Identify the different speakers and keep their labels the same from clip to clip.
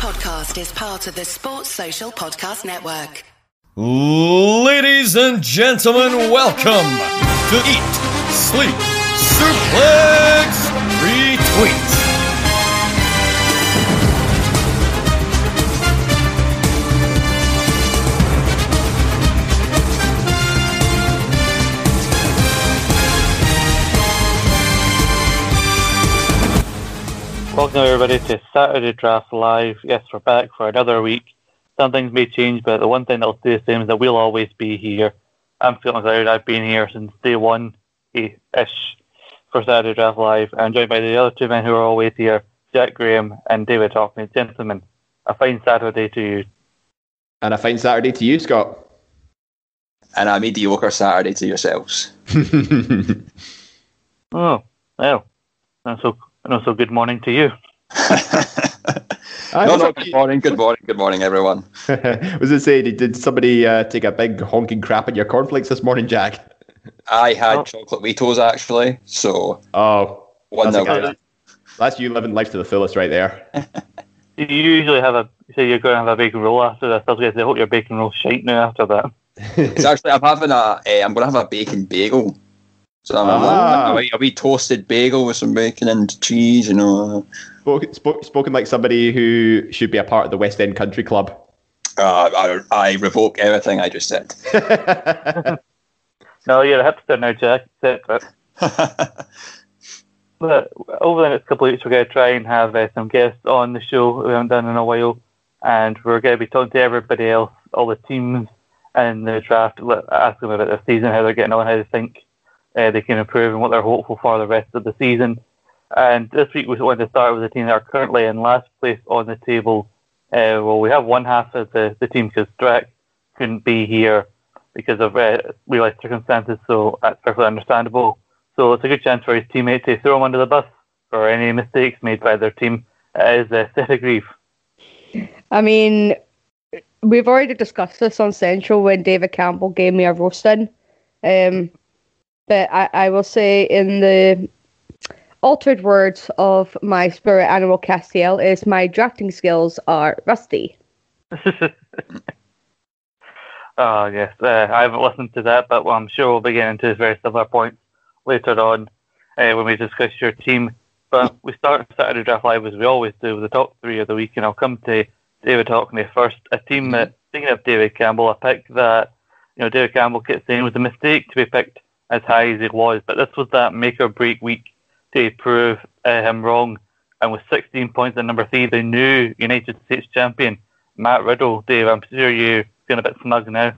Speaker 1: podcast is part of the Sports Social Podcast Network.
Speaker 2: Ladies and gentlemen, welcome to Eat, Sleep, Suplex, Retweet.
Speaker 3: Welcome everybody to Saturday Draft Live. Yes, we're back for another week. Some things may change, but the one thing that'll stay the same is that we'll always be here. I'm feeling excited. I've been here since day one ish for Saturday Draft Live. I'm joined by the other two men who are always here, Jack Graham and David Hockney. Gentlemen, a fine Saturday to you.
Speaker 4: And a fine Saturday to you, Scott.
Speaker 5: And a mediocre Saturday to yourselves.
Speaker 3: Oh, well, and so and also good morning to you.
Speaker 5: No, no, good morning, good morning, good morning, everyone.
Speaker 4: was it say, did somebody uh, take a big honking crap at your cornflakes this morning, Jack?
Speaker 5: I had
Speaker 3: Oh.
Speaker 5: chocolate Weetos actually, so
Speaker 4: Oh,
Speaker 5: one
Speaker 4: That's
Speaker 5: nil.
Speaker 4: a that's you living life to the fullest right there.
Speaker 3: You usually have a you say you're going to have a bacon roll after this. I was going to say, I hope your bacon roll shite now after that.
Speaker 5: It's actually I'm having a eh, I'm going to have a bacon bagel. So I'm
Speaker 4: Ah.
Speaker 5: a, wee, a wee toasted bagel with some bacon and cheese, you know.
Speaker 4: Spoke, spoke, spoken like somebody who should be a part of the West End Country Club.
Speaker 5: Uh, I, I revoke everything I just said.
Speaker 3: No, you're a hipster now, Jack. Accept it. But over the next couple of weeks, we're going to try and have uh, some guests on the show we haven't done in a while, and we're going to be talking to everybody else, all the teams and the draft, let- ask them about their season, how they're getting on, how they think uh, they can improve, and what they're hopeful for the rest of the season. And this week, we wanted to start with the team that are currently in last place on the table. Uh, well, we have one half of the, the team because Drac couldn't be here because of uh, real life circumstances, so that's perfectly understandable. So it's a good chance for his teammate to throw him under the bus for any mistakes made by their team. It is uh, Seth Grieve.
Speaker 6: I mean, we've already discussed this on Central when David Campbell gave me a roasting. Um, but I, I will say, in the altered words of my spirit animal Castiel, is my drafting skills are rusty.
Speaker 3: Oh, yes. Uh, I haven't listened to that, but I'm sure we'll be getting to very similar points later on uh, when we discuss your team. But we start Saturday Draft Live as we always do with the top three of the week, and I'll come to David Hockney first. A team that, speaking of David Campbell, a pick that you know David Campbell kept saying was a mistake to be picked as high as it was, but this was that make or break week to prove uh, him wrong. And with 16 points at number three, the new United States champion, Matt Riddle. Dave, I'm sure you're feeling a bit smug now.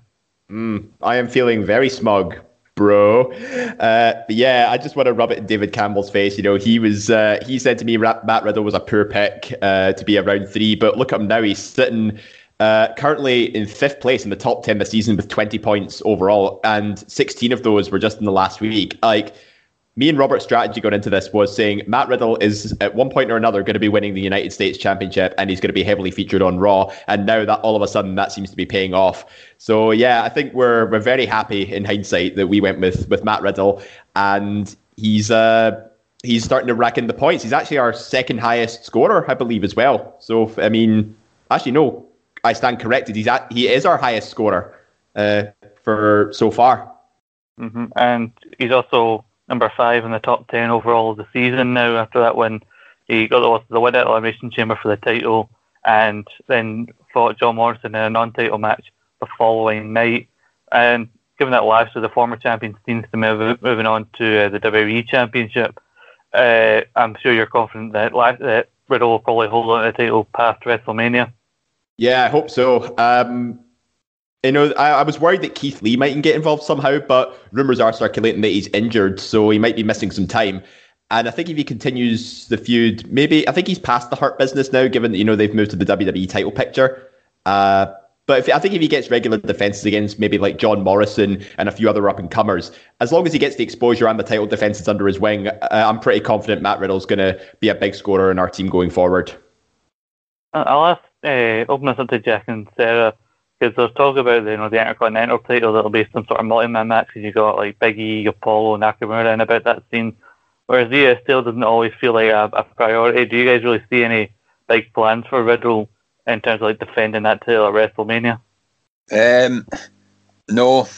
Speaker 4: Mm, I am feeling very smug, bro. Uh, yeah, I just want to rub it in David Campbell's face. You know, he was uh, he said to me Matt Riddle was a poor pick uh, to be around three, but look at him now. He's sitting uh, currently in fifth place in the top ten this season with 20 points overall, and 16 of those were just in the last week. Like me and Robert's strategy going into this was saying Matt Riddle is at one point or another going to be winning the United States Championship and he's going to be heavily featured on Raw. And now that all of a sudden that seems to be paying off. So yeah, I think we're we're very happy in hindsight that we went with with Matt Riddle and he's uh he's starting to rack in the points. He's actually our second highest scorer, I believe, as well. So I mean, actually no, I stand corrected. He's at, he is our highest scorer uh, for so far.
Speaker 3: hmm And he's also number five in the top ten overall of the season now. After that win, he got the, win at Elimination Chamber for the title, and then fought John Morrison in a non-title match the following night. And given that Lashley, the former champion, seems to move, moving on to uh, the WWE Championship, uh, I'm sure you're confident that, Lash- that Riddle will probably hold on to the title past WrestleMania.
Speaker 4: Yeah, I hope so. Um, you know, I, I was worried that Keith Lee mightn't get involved somehow, but rumors are circulating that he's injured, so he might be missing some time. And I think if he continues the feud, maybe I think he's past the hurt business now, given that you know they've moved to the WWE title picture. Uh, but if, I think if he gets regular defenses against maybe like John Morrison and a few other up and comers, as long as he gets the exposure and the title defenses under his wing, uh, I'm pretty confident Matt Riddle's going to be a big scorer in our team going forward.
Speaker 3: Uh, I'll ask, uh, open this up to Jack and Sarah because there's talk about you know the Intercontinental title that'll be some sort of multi-man match. 'cause you got like Big E, Apollo, Nakamura, and about that scene. Whereas the still doesn't always feel like a, a priority. Do you guys really see any big plans for Riddle in terms of like defending that title at WrestleMania?
Speaker 5: Um, no,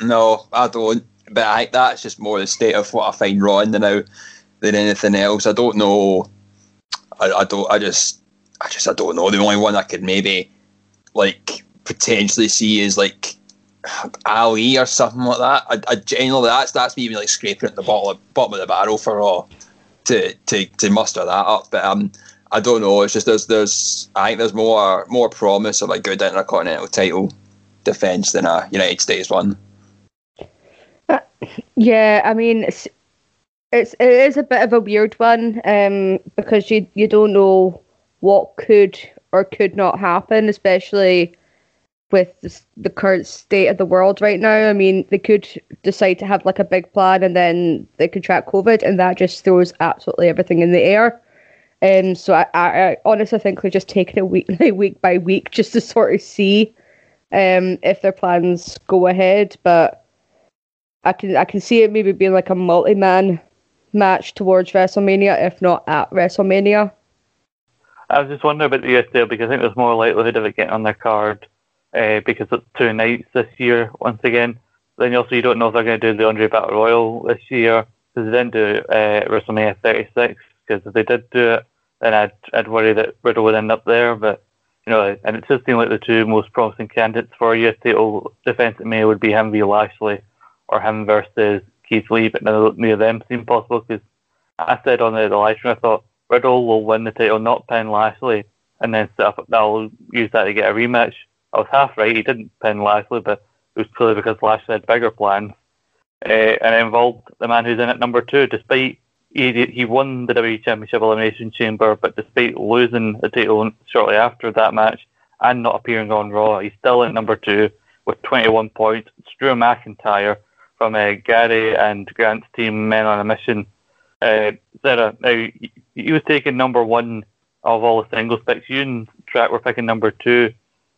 Speaker 5: no, I don't. But I think that's just more the state of what I find Raw in the now than anything else. I don't know. I, I don't. I just. I just. I don't know. The only one I could maybe like potentially see is like Ali or something like that. I, I genuinely that's that's me even like scraping at the bottom of, bottom of the barrel for Raw to to to muster that up. But um, I don't know. It's just there's there's I think there's more more promise of a good intercontinental title defense than a United States one.
Speaker 6: Yeah, I mean, it's, it's it is a bit of a weird one um, because you you don't know what could or could not happen, especially with the, current state of the world right now. I mean, they could decide to have like a big plan and then they contract COVID, and that just throws absolutely everything in the air. Um, so I, I, I honestly think they're just taking it week week by week just to sort of see um, if their plans go ahead. But I can I can see it maybe being like a multi man match towards WrestleMania, if not at WrestleMania.
Speaker 3: I was just wondering about the US deal because I think there's more likelihood of it getting on their card uh, because it's two nights this year once again. Then also you don't know if they're going to do the Andre Battle Royal this year because they didn't do uh, WrestleMania 36 because if they did do it, then I'd I'd worry that Riddle would end up there. But you know, and it just seemed like the two most promising candidates for a US title defense at May would be him v Lashley or him versus Keith Lee, but none of, neither of them seem possible because I said on the, the live stream I thought Riddle will win the title, not pin Lashley, and then set up. They'll use that to get a rematch. I was half right. He didn't pin Lashley, but it was clearly because Lashley had bigger plans, uh, and it involved the man who's in at number two. Despite he he won the WWE Championship Elimination Chamber, but despite losing the title shortly after that match and not appearing on Raw, he's still at number two with 21 points. It's Drew McIntyre from uh, Gary and Grant's team, Men on a Mission. Uh, Sarah, now he was taking number one of all the singles picks. You and Strack were picking number two.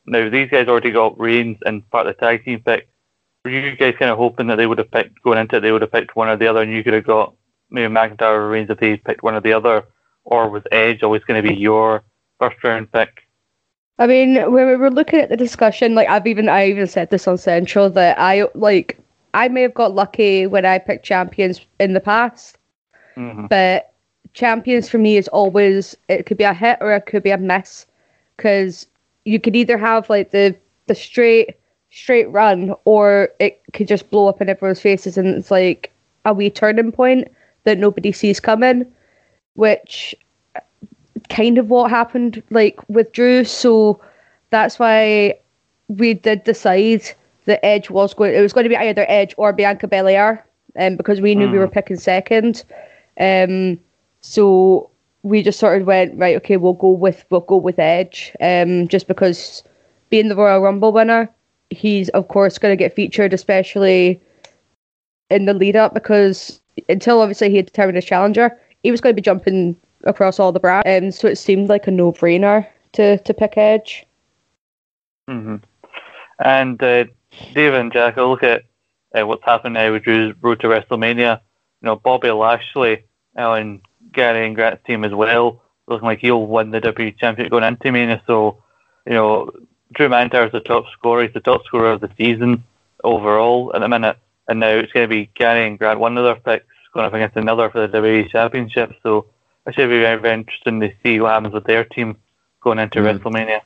Speaker 3: Now these guys already got Reigns and part of the tag team pick. Were you guys kind of hoping that they would have picked going into it? They would have picked one or the other, and you could have got maybe McIntyre or Reigns if they picked one or the other, or was Edge always going to be your first round pick?
Speaker 6: I mean, when we were looking at the discussion, like I've even I even said this on Central that I like I may have got lucky when I picked champions in the past,
Speaker 3: mm-hmm.
Speaker 6: but champions for me is always it could be a hit or it could be a miss because you could either have like the the straight straight run or it could just blow up in everyone's faces and it's like a wee turning point that nobody sees coming which kind of what happened like with Drew so that's why we did decide that Edge was going it was going to be either Edge or Bianca Belair um, because we knew mm. we were picking second um so we just sort of went right. Okay, we'll go with we'll go with Edge. Um, just because being the Royal Rumble winner, he's of course going to get featured, especially in the lead up because until obviously he had determined his challenger, he was going to be jumping across all the brands. Um, so it seemed like a no brainer to to pick Edge.
Speaker 3: Mm-hmm. And uh, David and Jack, I look at uh, what's happened now with Drew's road to WrestleMania. You know, Bobby Lashley, and Gary and Grant's team as well, looking like he'll win the WWE Championship going into Mania. So, you know, Drew McIntyre is the top scorer. He's the top scorer of the season overall at the minute. And now it's going to be Gary and Grant, one of their picks, going up against another for the WWE Championship. So it should be very, very interesting to see what happens with their team going into mm. WrestleMania.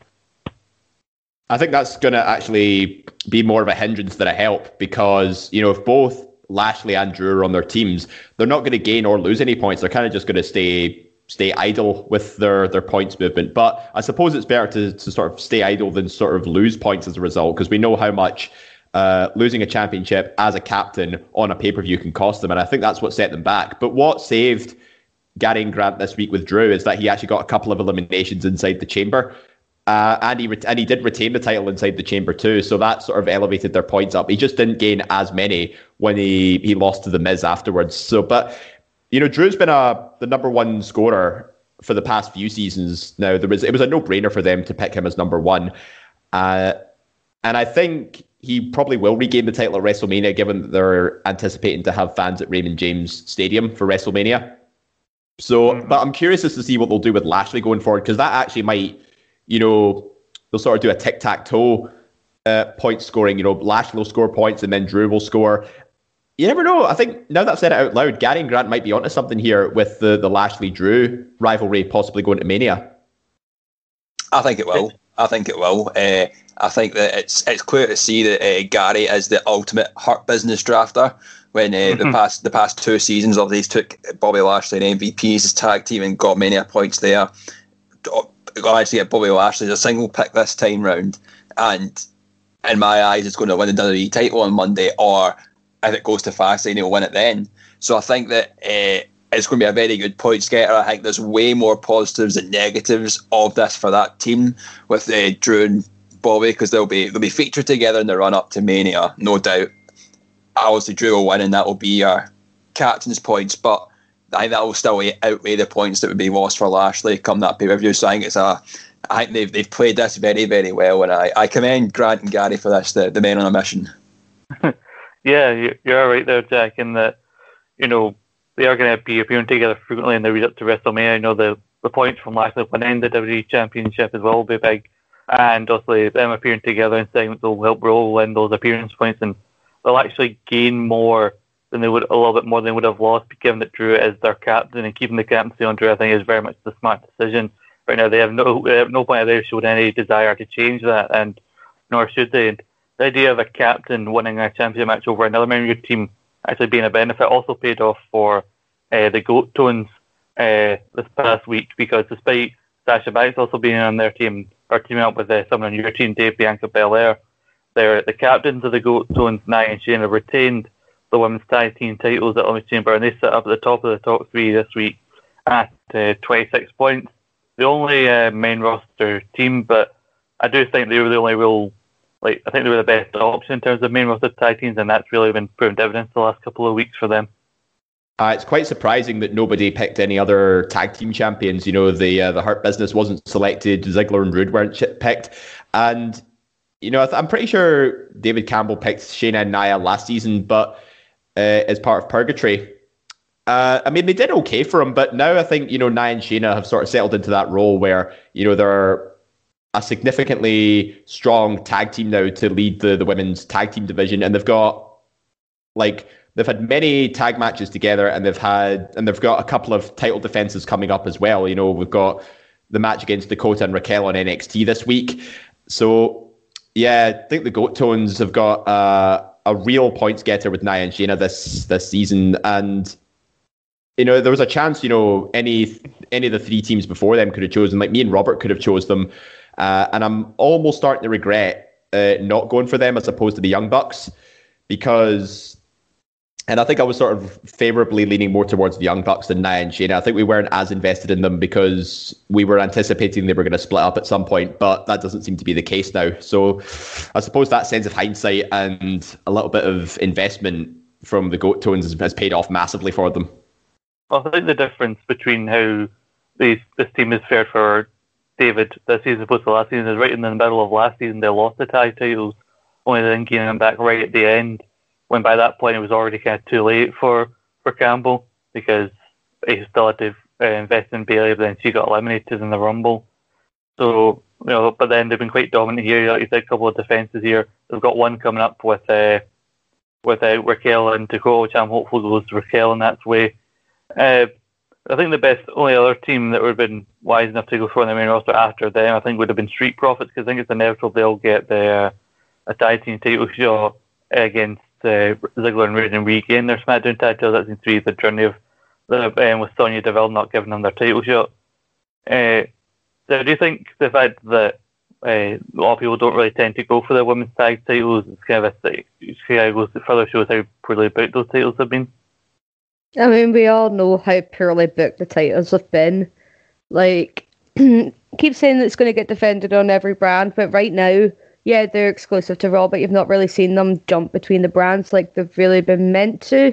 Speaker 4: I think that's going to actually be more of a hindrance than a help because, you know, if both Lashley and Drew are on their teams, they're not going to gain or lose any points. They're kind of just going to stay stay idle with their their points movement. But I suppose it's better to, to sort of stay idle than sort of lose points as a result because we know how much uh, losing a championship as a captain on a pay per view can cost them, and I think that's what set them back. But what saved Gary and Grant this week with Drew is that he actually got a couple of eliminations inside the chamber. Uh, and he and he did retain the title inside the chamber too, so that sort of elevated their points up. He just didn't gain as many when he he lost to the Miz afterwards. So, but you know, Drew's been a the number one scorer for the past few seasons. Now there was it was a no brainer for them to pick him as number one, uh, and I think he probably will regain the title at WrestleMania, given that they're anticipating to have fans at Raymond James Stadium for WrestleMania. So, mm-hmm. but I'm curious as to see what they'll do with Lashley going forward because that actually might you know, they'll sort of do a tic tac toe uh, point scoring. You know, Lashley will score points and then Drew will score. You never know. I think now that I've said it out loud, Gary and Grant might be onto something here with the, the Lashley Drew rivalry possibly going to Mania.
Speaker 5: I think it will. I think it will. Uh, I think that it's it's clear to see that uh, Gary is the ultimate hurt business drafter. When uh, the past the past two seasons of these took Bobby Lashley and MVP as his tag team and got many points there. Got actually get Bobby Lashley as a single pick this time round, and in my eyes, it's going to win the WWE title on Monday, or if it goes to Fastlane, he'll win it then. So I think that uh, it's going to be a very good points getter. I think there's way more positives than negatives of this for that team with uh, Drew and Bobby because they'll be they'll be featured together in the run up to Mania, no doubt. Obviously, Drew will win, and that will be our captain's points, but I think that will still outweigh the points that would be lost for Lashley come that pay per view. So I think it's a I think they've they've played this very very well, and I, I commend Grant and Gary for this. The the men on a mission.
Speaker 3: yeah, you're right there, Jack, in that you know they are going to be appearing together frequently in the lead up to WrestleMania. I know the, the points from night winning the WWE Championship as well will be big. And obviously, them appearing together in segments will help roll in those appearance points, and they'll actually gain more than they would a little bit more than they would have lost, given that Drew is their captain and keeping the captaincy on Drew. I think is very much the smart decision. Right now, they have no they have no point of there showed any desire to change that, and nor should they. And the idea of a captain winning a championship match over another member of your team actually being a benefit also paid off for uh, the Goat Tones uh, this past week because despite Sasha Banks also being on their team or teaming up with uh, someone on your team, Dave Bianca Belair, they're the captains of the Goat Tones, Nia and Shayna, retained the women's tag team titles at Elimination Chamber and they sit up at the top of the top three this week at uh, 26 points. The only uh, main roster team, but I do think they were the only real like I think they were the best option in terms of main roster tag teams, and that's really been proven evidence the last couple of weeks for them.
Speaker 4: Uh, it's quite surprising that nobody picked any other tag team champions. You know, the uh, the Hurt Business wasn't selected. Ziggler and Roode weren't picked, and you know, I'm pretty sure David Campbell picked Shayna and Nia last season, but uh, as part of Purgatory. Uh, I mean, they did okay for him, but now I think you know Nia and Shayna have sort of settled into that role where you know they're a significantly strong tag team now to lead the the women's tag team division, and they've got like they've had many tag matches together, and they've had and they've got a couple of title defenses coming up as well. You know, we've got the match against Dakota and Raquel on NXT this week, so yeah, I think the Goat Tones have got uh, a real points getter with Nia and Shayna this this season, and you know there was a chance you know any any of the three teams before them could have chosen like me and Robert could have chose them. Uh, and I'm almost starting to regret uh, not going for them as opposed to the Young Bucks because, and I think I was sort of favorably leaning more towards the Young Bucks than Nia and Shayna. I think we weren't as invested in them because we were anticipating they were going to split up at some point, but that doesn't seem to be the case now. So I suppose that sense of hindsight and a little bit of investment from the Goat Tones has, paid off massively for them.
Speaker 3: Well, I think the difference between how these, this team is fared for David this season opposed to last season is right in the middle of last season they lost the tag titles, only then gaining them back right at the end. When by that point it was already kind of too late for for Campbell because he still had to uh, invest in Bayley, but then she got eliminated in the Rumble. So you know, but then they've been quite dominant here. Like you said, a couple of defenses here. They've got one coming up with uh, with uh, Raquel and Dakota, which I'm hopeful goes to Raquel in that way. Uh, I think the best only other team that would have been wise enough to go for in the main roster after them, I think, would have been Street Profits because I think it's inevitable they'll get their uh, a tag team title shot against uh, Ziggler and Roode and regain their SmackDown tag titles. That's in three the journey of the um, with Sonya Deville not giving them their title shot. Uh, so do you think the fact that uh, a lot of people don't really tend to go for the women's tag titles, is kind of a, it kind of goes further shows how poorly booked those titles have been?
Speaker 6: I mean, we all know how poorly booked the titles have been. Like, keep saying that it's going to get defended on every brand, but right now, yeah, they're exclusive to Raw, but you've not really seen them jump between the brands like they've really been meant to.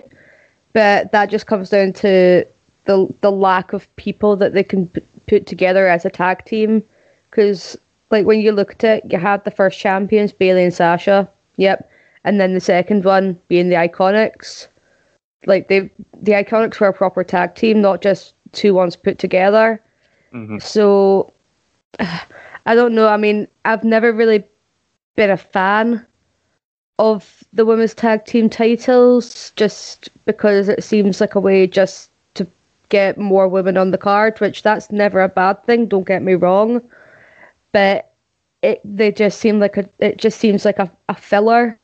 Speaker 6: But that just comes down to the the lack of people that they can p- put together as a tag team. Because, like, when you look at it, you have the first champions, Bayley and Sasha, yep, and then the second one being the Iconics like they the Iconics were a proper tag team, not just two ones put together. Mm-hmm. So I don't know. I mean, I've never really been a fan of the women's tag team titles just because it seems like a way just to get more women on the card, which that's never a bad thing, don't get me wrong. But it they just seem like a it just seems like a, a filler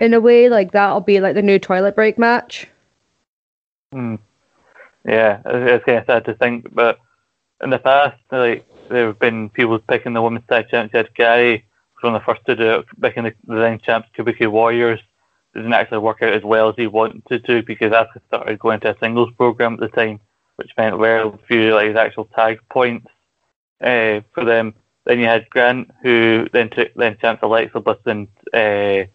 Speaker 6: in a way, like that'll be like the new toilet break match.
Speaker 3: Hmm. Yeah, it's kind of sad to think, but in the past, like there have been people picking the women's tag champs. You had Gary of the first to do it, picking the, the then champs, Kabuki Warriors. Didn't actually work out as well as he wanted to because Asuka started going to a singles program at the time, which meant very few like his actual tag points uh, for them. Then you had Grant, who then took then champs Alexa Bliss and uh,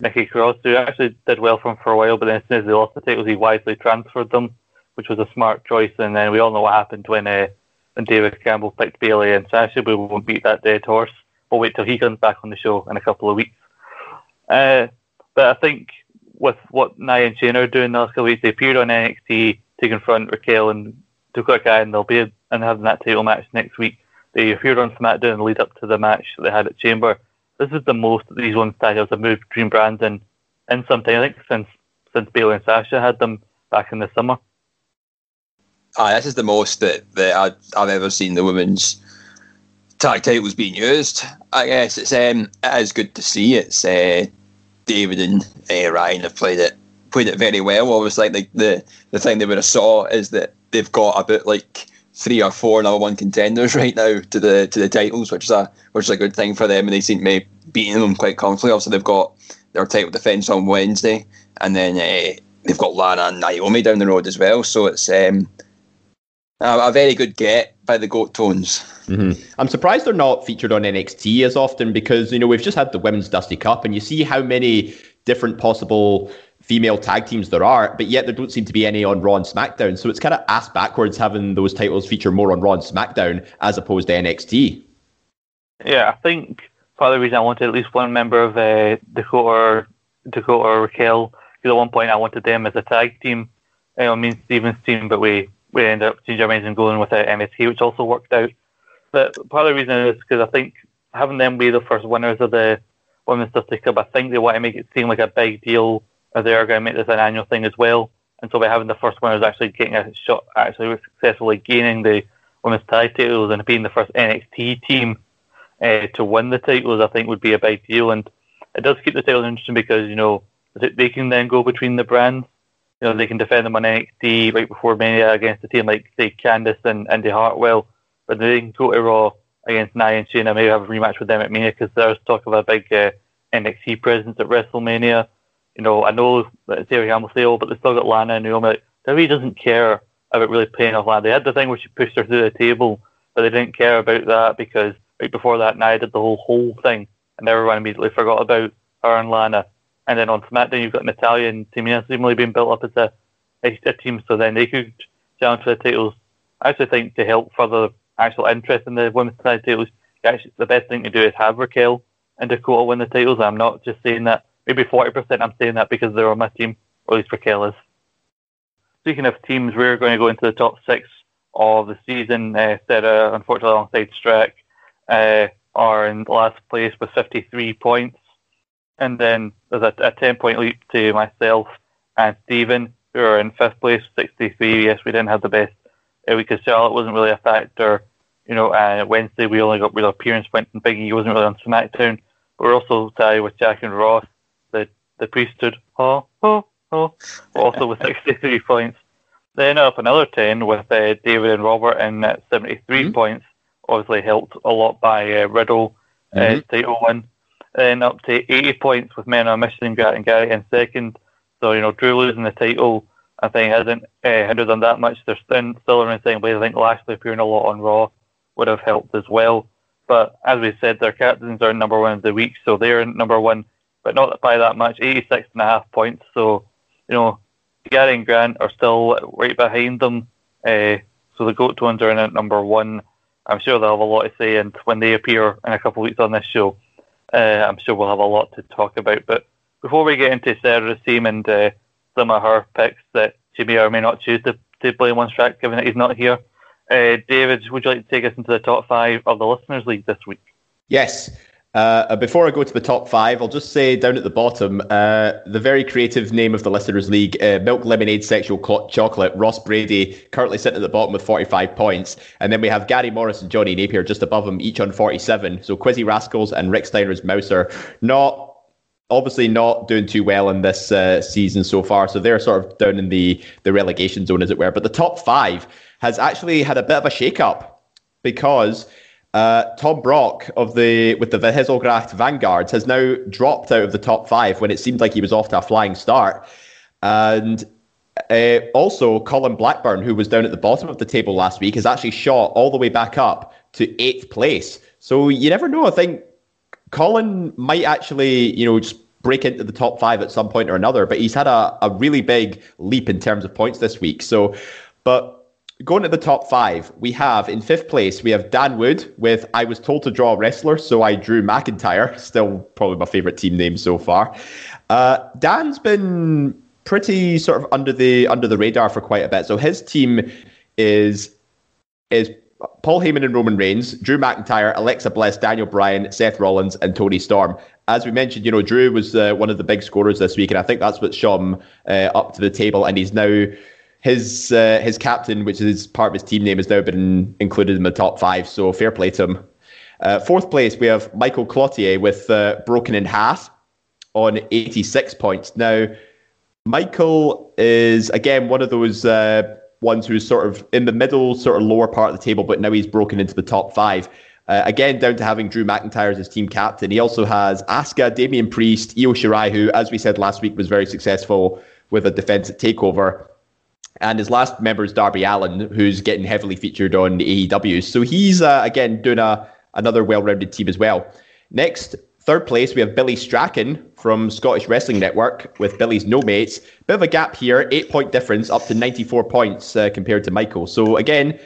Speaker 3: Nikki Cross, who actually did well for him for a while, but then as soon as they lost the titles, he wisely transferred them, which was a smart choice. And then we all know what happened when uh, when David Campbell picked Bayley and Sasha, but we won't beat that dead horse. We'll wait till he comes back on the show in a couple of weeks. Uh, but I think with what Nia and Shayna are doing the last couple of weeks, they appeared on NXT to confront Raquel and Dakota Kai, and they'll be and having that title match next week. They appeared on SmackDown in the lead up to the match they had at Chamber. This is the most these ones titles have moved between brands in, in some time, I think, since since Bayley and Sasha had them back in the summer.
Speaker 5: Ah, this is the most that, that I've ever seen the women's tag titles being used. I guess it's um, it is good to see. It's uh, David and uh, Ryan have played it played it very well. Obviously, like the, the thing they would have saw is that they've got about like three or four number one contenders right now to the to the titles, which is a which is a good thing for them, and they seem to be beating them quite comfortably. Also, they've got their title defense on Wednesday, and then uh, they've got Lana and Naomi down the road as well. So it's um, a, a very good get by the Goat Tones.
Speaker 4: Mm-hmm. I'm surprised they're not featured on NXT as often because you know we've just had the Women's Dusty Cup, and you see how many different possible female tag teams there are, but yet there don't seem to be any on Raw and SmackDown. So it's kind of ass backwards having those titles feature more on Raw and SmackDown as opposed to NXT.
Speaker 3: Yeah, I think part of the reason I wanted at least one member of uh, Dakota, Dakota or Raquel, because at one point I wanted them as a tag team, you know, me and Steven's team, but we, we ended up our minds and going with uh, MSK, which also worked out. But part of the reason is because I think having them be the first winners of the Women's Dusty Cup, I think they want to make it seem like a big deal as they are going to make this an annual thing as well. And so by having the first winners actually getting a shot, actually successfully gaining the women's titles and being the first NXT team uh, to win the titles, I think would be a big deal. And it does keep the titles interesting because you know they can then go between the brands. You know they can defend them on NXT right before Mania against a team like say Candice and Indi Hartwell, but they can go to Raw against Nia and Shayna, maybe have a rematch with them at Mania because there's talk of a big uh, NXT presence at WrestleMania you know, I know that Sarah Campbell say, oh, but they still got Lana and Naomi. Like, WWE doesn't care about really paying off Lana. They had the thing where she pushed her through the table, but they didn't care about that because right before that, Nia did the whole whole thing, and everyone immediately forgot about her and Lana. And then on SmackDown, you've got Natalya and Tamina seemingly being built up as a, a, a team, so then they could challenge for the titles. I actually think to help further actual interest in the women's tag titles, actually, the best thing to do is have Raquel and Dakota win the titles. I'm not just saying that maybe 40% I'm saying that because they're on my team, or at least Raquel is. Speaking of teams, we're going to go into the top six of the season. Uh, Sarah, unfortunately, alongside Strack, uh, are in last place with 53 points. And then there's a, a 10 point leap to myself and Stephen, who are in fifth place, 63. Yes, we didn't have the best uh, because Charlotte wasn't really a factor. You know, uh, Wednesday we only got real appearance went and Biggie wasn't really on SmackDown. But we're also tied with Jack and Ross the the priesthood, oh, oh, oh, also with 63 points. Then up another 10 with uh, David and Robert in at 73 mm-hmm. points, obviously helped a lot by uh, Riddle, uh, mm-hmm. title win. Then up to 80 points with Men on Mission grant and Gary in second. So, you know, Drew losing the title, I think, hasn't uh, hindered them that much. They're still, in the same place. I think Lashley appearing a lot on Raw would have helped as well. But as we said, their captains are number one of the week, so they're number one but not by that much, 86 and a half points. So, you know, Gary and Grant are still right behind them. Uh, so the Goat Tones are in at number one. I'm sure they'll have a lot to say, and when they appear in a couple of weeks on this show, uh, I'm sure we'll have a lot to talk about. But before we get into Sarah's team and uh, some of her picks that she may or may not choose to, to blame on Strack, given that he's not here, Uh, David, would you like to take us into the top five of the Listeners League this week?
Speaker 4: Yes. Uh, before I go to the top five, I'll just say down at the bottom, uh, the very creative name of the Listeners League, uh, Milk Lemonade Sexual Chocolate, Ross Brady, currently sitting at the bottom with 45 points. And then we have Gary Morris and Johnny Napier just above him, each on 47. So Quizzy Rascals and Rick Steiner's Mouser, not obviously not doing too well in this uh, season so far. So they're sort of down in the, the relegation zone, as it were. But the top five has actually had a bit of a shake up because uh, Tom Brock of the with the Hesselgracht Vanguards has now dropped out of the top five when it seemed like he was off to a flying start. And uh, also, Colin Blackburn, who was down at the bottom of the table last week, has actually shot all the way back up to eighth place. So you never know. I think Colin might actually, you know, just break into the top five at some point or another. But he's had a, a really big leap in terms of points this week. So, but going to the top five, we have in fifth place, we have Dan Wood with I was told to draw a wrestler, so I drew McIntyre. Still probably my favorite team name so far. Uh, Dan's been pretty sort of under the under the radar for quite a bit. So his team is is Paul Heyman and Roman Reigns, Drew McIntyre, Alexa Bliss, Daniel Bryan, Seth Rollins, and Toni Storm. As we mentioned, you know, Drew was uh, one of the big scorers this week, and I think that's what him uh, up to the table. And he's now his uh, his captain, which is part of his team name, has now been included in the top five. So fair play to him. Uh, fourth place, we have Michael Cloutier with uh, Broken in Half on 86 points. Now, Michael is again one of those uh, ones who's sort of in the middle, sort of lower part of the table, but now he's broken into the top five. Uh, again, down to having Drew McIntyre as his team captain. He also has Asuka, Damian Priest, Io Shirai, who, as we said last week, was very successful with a defensive takeover. And his last member is Darby Allin, who's getting heavily featured on AEW. So he's, uh, again, doing a, another well rounded team as well. Next, third place, we have Billy Strachan from Scottish Wrestling Network with Billy's No Mates. Bit of a gap here, eight point difference up to 94 points uh, compared to Michael. So again,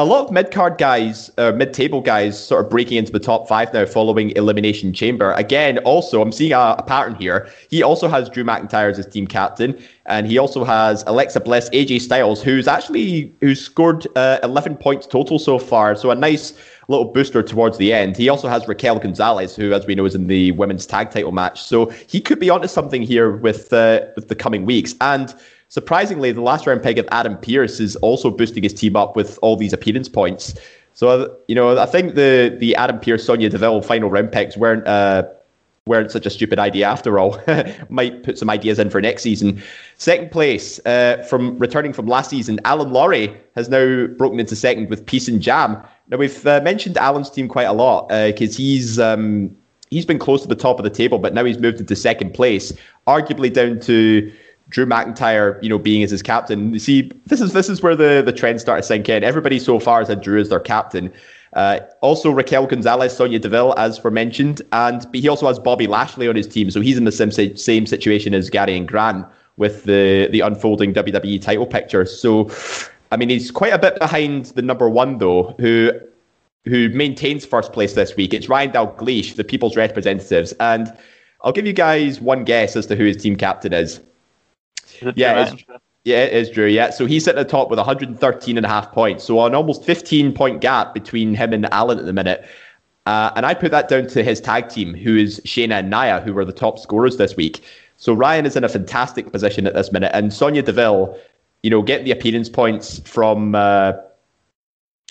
Speaker 4: a lot of mid card guys, uh, mid table guys, sort of breaking into the top five now following Elimination Chamber. Again, also, I'm seeing a, a, pattern here. He also has Drew McIntyre as his team captain, and he also has Alexa Bliss, AJ Styles, who's actually who's scored uh, 11 points total so far. So a nice little booster towards the end. He also has Raquel Gonzalez, who, as we know, is in the women's tag title match. So he could be onto something here with uh, with the coming weeks and. Surprisingly, the last round pick of Adam Pearce is also boosting his team up with all these appearance points. So you know, I think the the Adam Pearce, Sonya Deville final round picks weren't uh, weren't such a stupid idea after all. Might put some ideas in for next season. Second place uh, from returning from last season, Alan Laurie has now broken into second with Peace and Jam. Now we've uh, mentioned Alan's team quite a lot because uh, he's um, he's been close to the top of the table, but now he's moved into second place, arguably down to Drew McIntyre, you know, being as his captain. You see, this is this is where the the trend started to sink in. Everybody so far has had Drew as their captain. Uh, also, Raquel Gonzalez, Sonya Deville, as for mentioned, and he also has Bobby Lashley on his team, so he's in the same same situation as Gary and Grant with the the unfolding WWE title picture. So, I mean, he's quite a bit behind the number one though, who who maintains first place this week. It's Ryan Dalglish, the People's Representatives, and I'll give you guys one guess as to who his team captain is yeah, it's, yeah, it is Drew. Yeah, so he's at the top with 113 and a half points. So an almost 15 point gap between him and Allen at the minute. Uh, and I put that down to his tag team, who is Shayna and Nia, who were the top scorers this week. So Ryan is in a fantastic position at this minute, and Sonya Deville, you know, getting the appearance points from uh,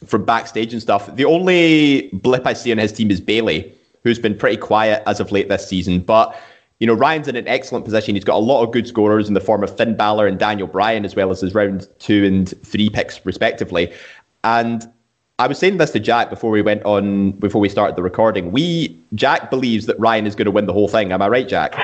Speaker 4: from backstage and stuff. The only blip I see on his team is Bayley, who's been pretty quiet as of late this season, but you know, Ryan's in an excellent position. He's got a lot of good scorers in the form of Finn Balor and Daniel Bryan, as well as his round two and three picks, respectively. And I was saying this to Jack before we went on, before we started the recording. We, Jack believes that Ryan is going to win the whole thing. Am I right, Jack?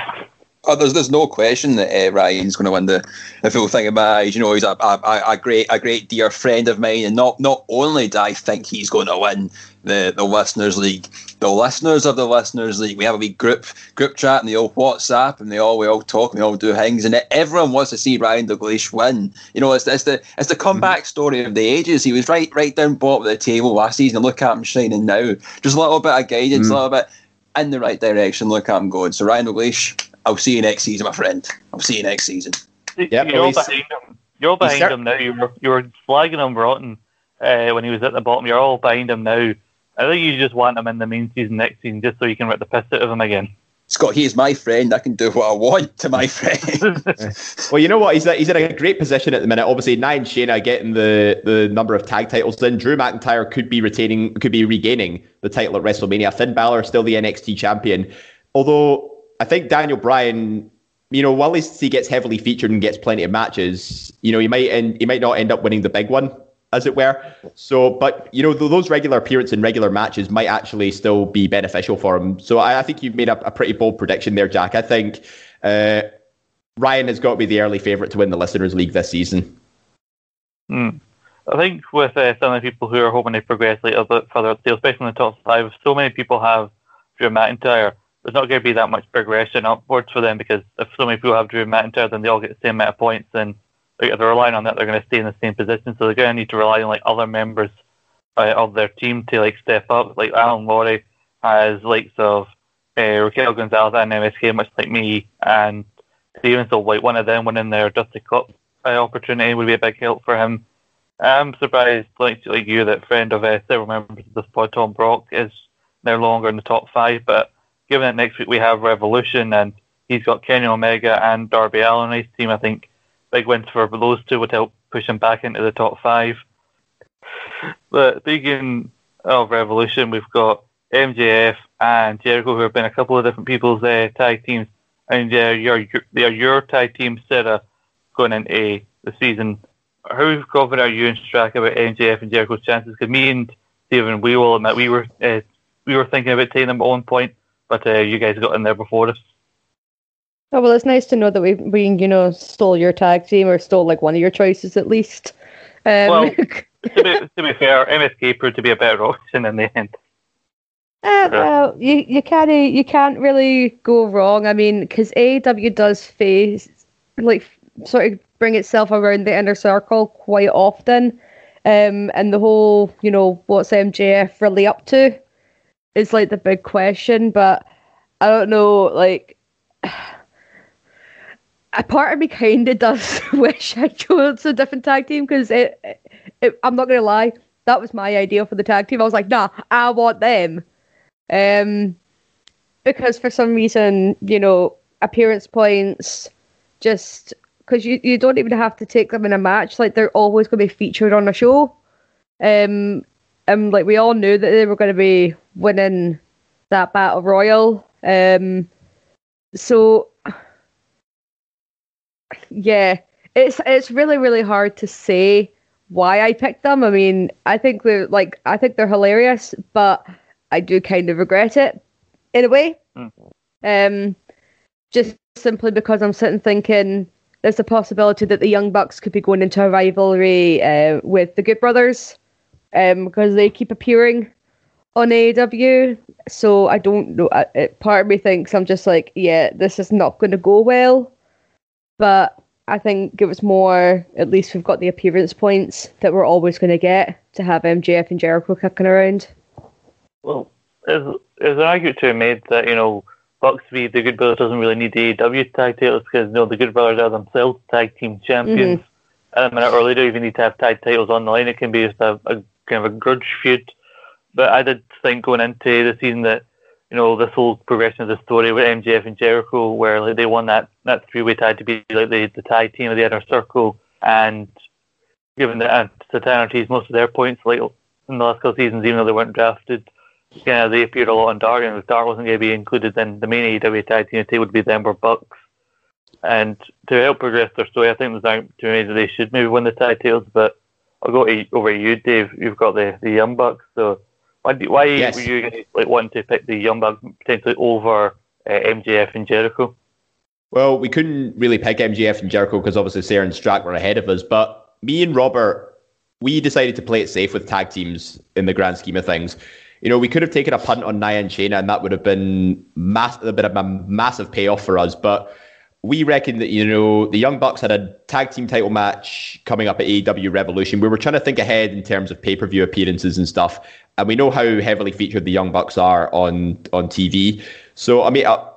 Speaker 5: Oh, there's there's no question that uh, Ryan's going to win the, the full thing in my eyes. You know, he's a, a, a great a great dear friend of mine, and not not only do I think he's going to win the the listeners league, the listeners of the listeners league, we have a wee group group chat and the old WhatsApp, and they all we all talk, and we all do things, and everyone wants to see Ryan Dalglish win. You know, it's, it's the it's the comeback story of the ages. He was right right down bottom of the table last season. Look at him shining now. Just a little bit of guidance, mm. a little bit in the right direction. Look at him going. So Ryan Dalglish I'll see you next season, my friend. I'll see you next season.
Speaker 3: Yep, you're, behind him. you're behind him now. You were, you were flagging him rotten uh, when he was at the bottom. You're all behind him now. I think you just want him in the main season next season just so you can rip the piss out of him again.
Speaker 5: Scott, he's my friend. I can do what I want to my friend.
Speaker 4: well, you know what? He's, a, he's in a great position at the minute. Obviously, Nia and Shayna getting the, the number of tag titles in. Drew McIntyre could be retaining, could be regaining the title at WrestleMania. Finn Balor is still the NXT champion. Although I think Daniel Bryan, you know, while he gets heavily featured and gets plenty of matches, you know, he might end, he might not end up winning the big one as it were. So, but you know, those regular appearances and regular matches might actually still be beneficial for him. So, I, I think you've made a, a, pretty bold prediction there, Jack. I think uh, Ryan has got to be the early favourite to win the Listeners' League this season.
Speaker 3: Hmm. I think with uh, some of the people who are hoping to progress like, a bit further up the especially in the top five, so many people have Drew McIntyre. There's not going to be that much progression upwards for them because if so many people have Drew McIntyre, then they all get the same amount of points. And if they're relying on that, they're going to stay in the same position. So they're going to need to rely on like other members uh, of their team to like step up. Like Alan Laurie has likes of uh, Raquel Gonzalez and MSK, much like me, and even so, like one of them winning their Dusty Cup uh, opportunity would be a big help for him. I'm surprised, like like you, that friend of uh, several members of this pod, Tom Brock, is no longer in the top five. But given that next week we have Revolution and he's got Kenny Omega and Darby Allin on his team, I think big wins for those two would help push him back into the top five. But speaking of Revolution, we've got MJF and Jericho, who have been a couple of different people's uh, tag teams, and your, they are your tag team, Sarah, going into the season. How confident are you in Strack about MJF and Jericho's chances? Because me and Stephen, we will admit we were uh, we were thinking about taking them at one point, but uh, you guys got in there before us.
Speaker 6: Oh well, it's nice to know that we we you know stole your tag team or stole like one of your choices at least. Um,
Speaker 3: well, to, be, to be fair, MSK proved to be a better option in the end.
Speaker 6: Uh, well, you you can't you can't really go wrong. I mean, because AEW does face like sort of bring itself around the inner circle quite often, um, and the whole you know what's MJF really up to is like the big question. But I don't know, like a part of me kind of does wish I chose a different tag team because it, it, I'm not gonna lie, that was my idea for the tag team. I was like, nah, I want them, um, because for some reason, you know, appearance points, just because you you don't even have to take them in a match, like they're always to be featured on a show, um, and like we all knew that they were going to be winning that battle royal, um, so yeah, it's it's really really hard to say why I picked them. I mean, I think they're like I think they're hilarious, but I do kind of regret it in a way. Mm. Um, just simply because I'm sitting thinking there's a possibility that the Young Bucks could be going into a rivalry uh, with the Good Brothers um, because they keep appearing on AEW. So I don't know. part of me thinks I'm just like, yeah, this is not going to go well. But I think it was more, at least we've got the appearance points that we're always going to get to have MJF and Jericho kicking around.
Speaker 3: Well, there's, there's an argument to be made that, you know, Bucks v the Good Brothers doesn't really need the AEW tag titles because, you know, the Good Brothers are themselves tag team champions. Mm-hmm. Um, and a minute or later, even need to have tag titles on the line. It can be just a, a kind of a grudge feud. But I did think going into the season that you know, this whole progression of the story with MJF and Jericho, where like, they won that, that three way tag to be like the, the tag team of the inner circle, and given that Satanities most of their points, like in the last couple of seasons, even though they weren't drafted, yeah, they appeared a lot on Dark, and if Dark wasn't going to be included, then the main AEW tag team would be them or Bucks. And to help progress their story, I think there's be that they should maybe win the titles, but I'll go to, over to you, Dave. You've got the, the Young Bucks, so why, do, why yes. were you like wanting to pick the Young Bucks potentially over uh, MJF and Jericho?
Speaker 4: Well, we couldn't really pick MJF and Jericho because obviously Sarah and Strack were ahead of us. But me and Robert, we decided to play it safe with tag teams in the grand scheme of things. You know, we could have taken a punt on Nia and Shayna, and that would have been mass- a bit of a massive payoff for us. But we reckon that you know the Young Bucks had a tag team title match coming up at AEW Revolution. We were trying to think ahead in terms of pay per view appearances and stuff, and we know how heavily featured the Young Bucks are on on TV. So I mean, uh,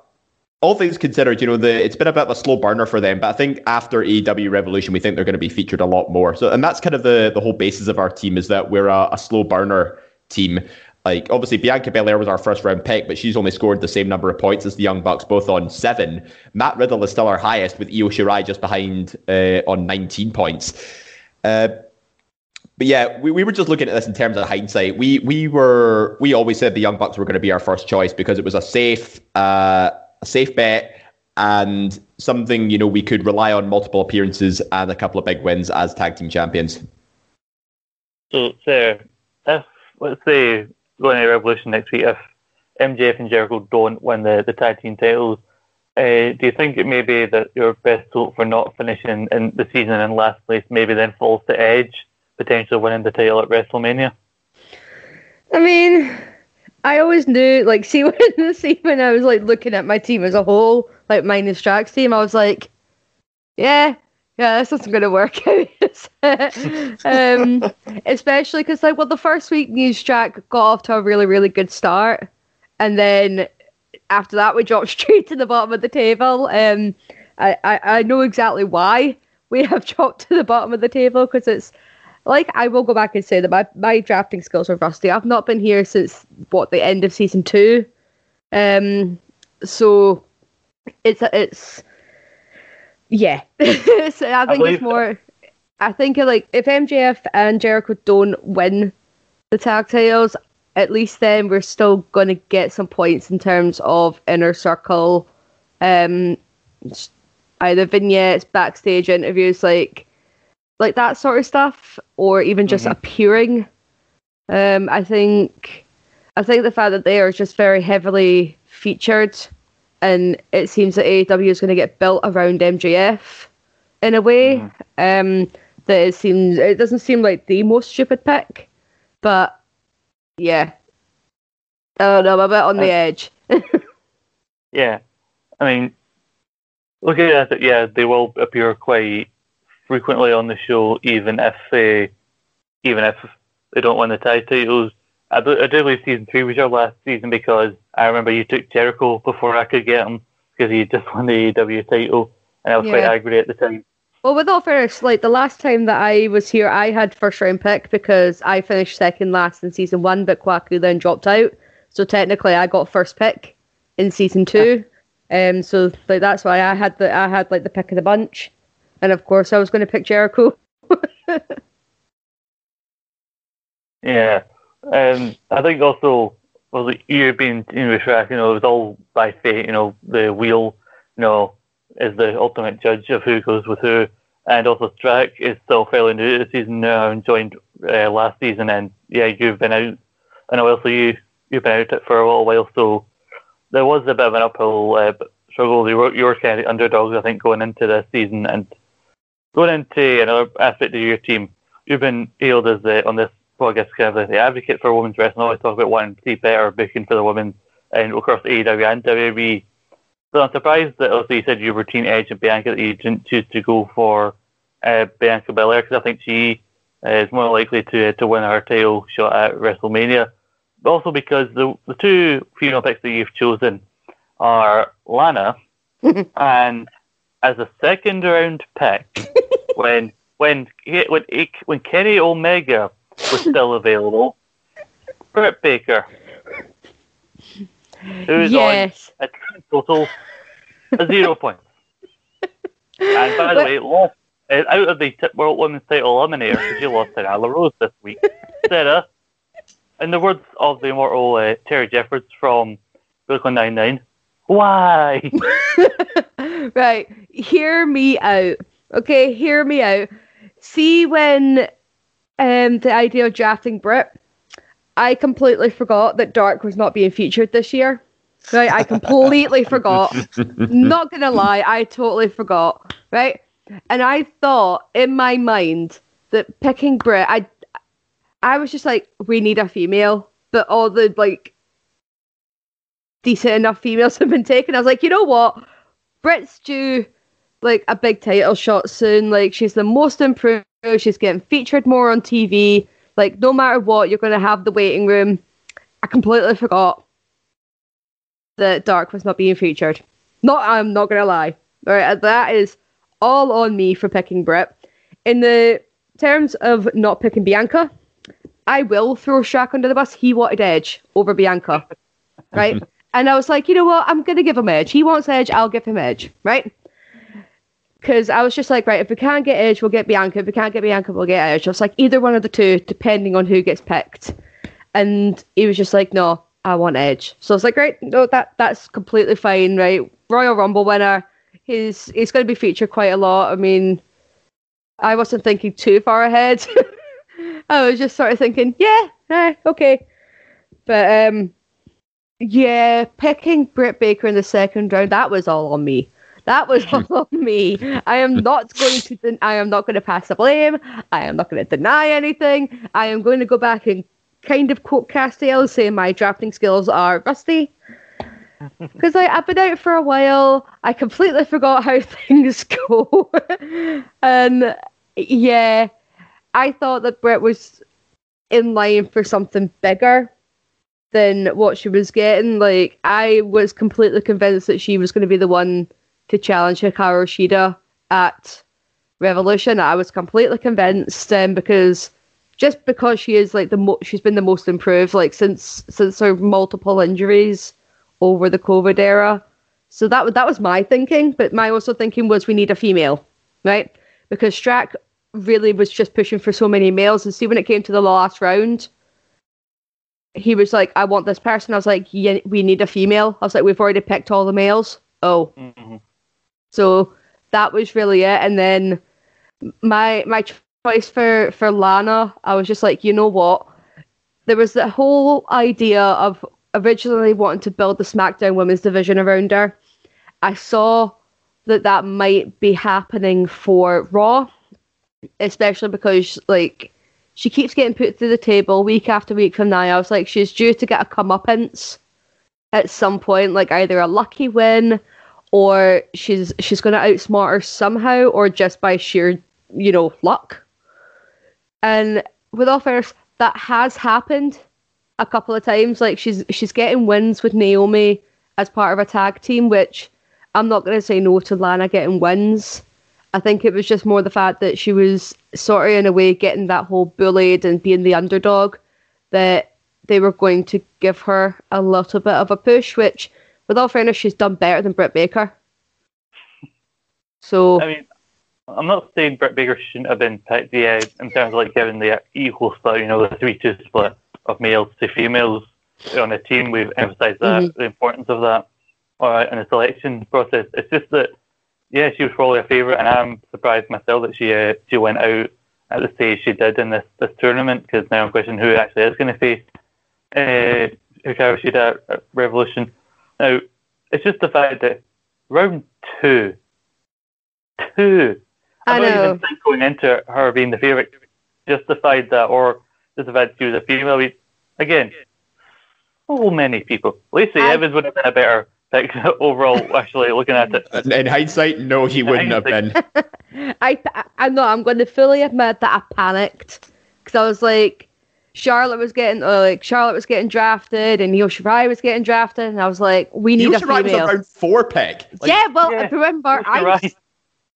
Speaker 4: all things considered, you know, the it's been a bit of a slow burner for them, but I think after AEW Revolution, we think they're going to be featured a lot more. So, and that's kind of the the whole basis of our team is that we're a, a slow burner team. Like obviously Bianca Belair was our first round pick, but she's only scored the same number of points as the Young Bucks, both on seven. Matt Riddle is still our highest, with Io Shirai just behind uh, on 19 points. Uh, but yeah, we, we were just looking at this in terms of hindsight. We we were we always said the Young Bucks were going to be our first choice because it was a safe uh, a safe bet and something you know we could rely on multiple appearances and a couple of big wins as tag team champions.
Speaker 3: So, Sarah, if let's say going to Revolution next week, if MJF and Jericho don't win the, the tag team titles, uh, do you think it may be that your best hope for not finishing in the season in last place maybe then falls to Edge, potentially winning the title at WrestleMania?
Speaker 6: I mean, I always knew, like, see when see when I was like looking at my team as a whole, like minus Jack's team, I was like, yeah, yeah, this isn't going to work out. um, especially because, like, well, the first week, News Jack got off to a really, really good start, and then after that, we dropped straight to the bottom of the table. Um, I, I, I know exactly why we have dropped to the bottom of the table because it's like I will go back and say that my, my drafting skills are rusty. I've not been here since what the end of season two, um, so it's it's yeah. so I think
Speaker 3: I
Speaker 6: it's more. I think like if MJF and Jericho don't win the tag titles, at least then we're still going to get some points in terms of inner circle, um, either vignettes, backstage interviews, like like that sort of stuff, or even just
Speaker 3: Mhm.
Speaker 6: appearing. Um, I think I think the fact that they are just very heavily featured, and it seems that AEW is going to get built around MJF in a way. Um, that it seems it doesn't seem like the most stupid pick, but yeah, I don't know, I'm a bit on the
Speaker 3: Uh,
Speaker 6: edge.
Speaker 3: Yeah, I mean, looking at it, yeah, they will appear quite frequently on the show, even if they, even if they don't win the tag titles. I do, I do believe season three was your last season because I remember you took Jericho before I could get him because he just won the AEW title, and I was quite
Speaker 6: Yeah.
Speaker 3: angry at the time.
Speaker 6: Well, with all fairness, like the last time that I was here, I had first round pick because I finished second last in season one, but Kwaku then dropped out. So technically, I got first pick in season two. Um, so like that's why I had the I had like the pick of the bunch, and of course I was going to pick Jericho.
Speaker 3: Yeah, um, I think also well, you being in the track, you know, it was all by fate. You know, the wheel, you know, is the ultimate judge of who goes with who, and also Strack is still fairly new to the season now and joined uh, last season, and yeah, you've been out, and also you you've been out for a little while, so there was a bit of an uphill uh, struggle. You were you were kind of underdogs, I think, going into this season, and going into another aspect of your team, you've been hailed as the on this podcast kind of the advocate for women's wrestling. I always talk about wanting to see better booking for the women and across AEW and WWE. So I'm surprised that also you said you were Team Edge and Bianca that you didn't choose to go for uh, Bianca Belair because I think she uh, is more likely to to win her title shot at WrestleMania. But also because the the two female picks that you've chosen are Lana and as a second round pick when when when when Kenny Omega was still available, Britt Baker, who's
Speaker 6: yes.
Speaker 3: on a total of zero points. And by the way, lost uh, out of the t- World Women's Title Eliminator because you lost to Nyla Rose this week. Sarah, in the words of the immortal uh, Terry Jeffords from Brooklyn Nine Nine, why?
Speaker 6: right, hear me out. Okay, hear me out. See when um the idea of drafting Brit, I completely forgot that Dark was not being featured this year. Right, I completely forgot. Not gonna lie, I totally forgot. Right, and I thought in my mind that picking Brit, I, I was just like, we need a female, but all the like decent enough females have been taken. I was like, you know what? Brit's due like a big title shot soon. Like she's the most improved. She's getting featured more on TV. Like no matter what, you're gonna have the waiting room. I completely forgot that Dark was not being featured. Not, I'm not gonna lie. All right, uh, that is all on me for picking Britt. In the terms of not picking Bianca, I will throw Strack under the bus. He wanted Edge over Bianca, right? and I was like, you know what? I'm gonna give him Edge. He wants Edge. I'll give him Edge, right? Because I was just like, right, if we can't get Edge, we'll get Bianca. If we can't get Bianca, we'll get Edge. I was like, either one of the two, depending on who gets picked. And he was just like, no, I want Edge. So I was like, right, no, that that's completely fine, right? Royal Rumble winner. He's he's going to be featured quite a lot. I mean, I wasn't thinking too far ahead. I was just sort of thinking, yeah, eh, okay. But um, yeah, picking Britt Baker in the second round, that was all on me. That was all on me. I am not going to. Den- I am not going to pass the blame. I am not going to deny anything. I am going to go back and kind of quote Castiel, say my drafting skills are rusty. Because like, I've been out for a while, I completely forgot how things go, and yeah, I thought that Britt was in line for something bigger than what she was getting. Like I was completely convinced that she was going to be the one to challenge Hikaru Shida at Revolution. I was completely convinced, um, because just because she is like the mo- she's been the most improved like since since her multiple injuries over the COVID era. So that that was my thinking, but my also thinking was we need a female, right? Because Strack really was just pushing for so many males, and see when it came to the last round, he was like, "I want this person." I was like, "Yeah, we need a female." I was like, "We've already picked all the males." Oh,
Speaker 3: Mhm.
Speaker 6: so that was really it. And then my my for for Lana, I was just like, you know what? There was the whole idea of originally wanting to build the SmackDown Women's division around her. I saw that that might be happening for Raw, especially because like she keeps getting put through the table week after week from now. I was like, she's due to get a comeuppance at some point, like either a lucky win or she's she's going to outsmart her somehow, or just by sheer you know luck. And with all fairness, that has happened a couple of times. Like she's she's getting wins with Naomi as part of a tag team, which I'm not going to say no to Lana getting wins. I think it was just more the fact that she was sort of in a way getting that whole bullied and being the underdog that they were going to give her a little bit of a push, which with all fairness, she's done better than Britt Baker. So
Speaker 3: I mean, I'm not saying Britt Baker shouldn't have been picked, yeah, in terms of like giving the equal split, you know, the 3 2 split of males to females on a team. We've emphasised that, the importance of that, all right, in the selection process. It's just that, yeah, she was probably a favourite, and I'm surprised myself that she uh, she went out at the stage she did in this, this tournament, because now I'm questioning who actually is going to face uh, Hikaru Shida at Revolution. Now, it's just the fact that round two, two,
Speaker 6: I
Speaker 3: I'm not
Speaker 6: know.
Speaker 3: even think going into her being the favourite, just the that, or just the fact she was a female. We, again, so many people. Lacey
Speaker 6: I-
Speaker 3: Evans would have been a better pick overall, actually, looking at it.
Speaker 4: In hindsight, no, he wouldn't have been.
Speaker 6: I, I, I know I'm going to fully admit that I panicked because I was like, Charlotte was getting uh, like Charlotte was getting drafted and Io Shirai was getting drafted, and I was like, we need
Speaker 4: Io
Speaker 6: a
Speaker 4: Shirai was
Speaker 6: female.
Speaker 4: around four pick. Like,
Speaker 6: yeah, well,
Speaker 3: Yeah,
Speaker 6: remember, I
Speaker 3: You're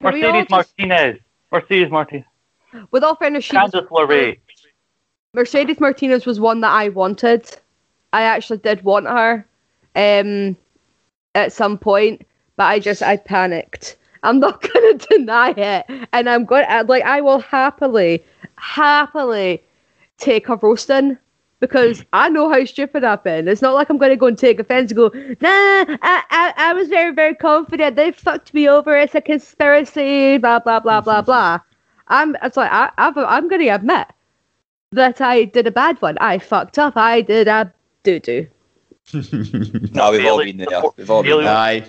Speaker 3: Mercedes
Speaker 6: just-
Speaker 3: Martinez. Mercedes Martinez.
Speaker 6: with all fairness, she was,
Speaker 3: Candice LeRae.
Speaker 6: Mercedes Martinez was one that I wanted. I actually did want her, um, at some point, but I just I panicked. I'm not gonna deny it, and I'm going to like I will happily, happily take a roasting because I know how stupid I've been. It's not like I'm going to go and take offense and go, nah, I, I, I was very, very confident. They fucked me over. It's a conspiracy, blah, blah, blah, blah, blah. I'm, it's like, I, I've, I'm going to admit that I did a bad one. I fucked up. I did a doo doo.
Speaker 5: No, we've all
Speaker 3: Bayley-
Speaker 5: been there. We've all been
Speaker 3: Bayley-
Speaker 5: there.
Speaker 4: Aye.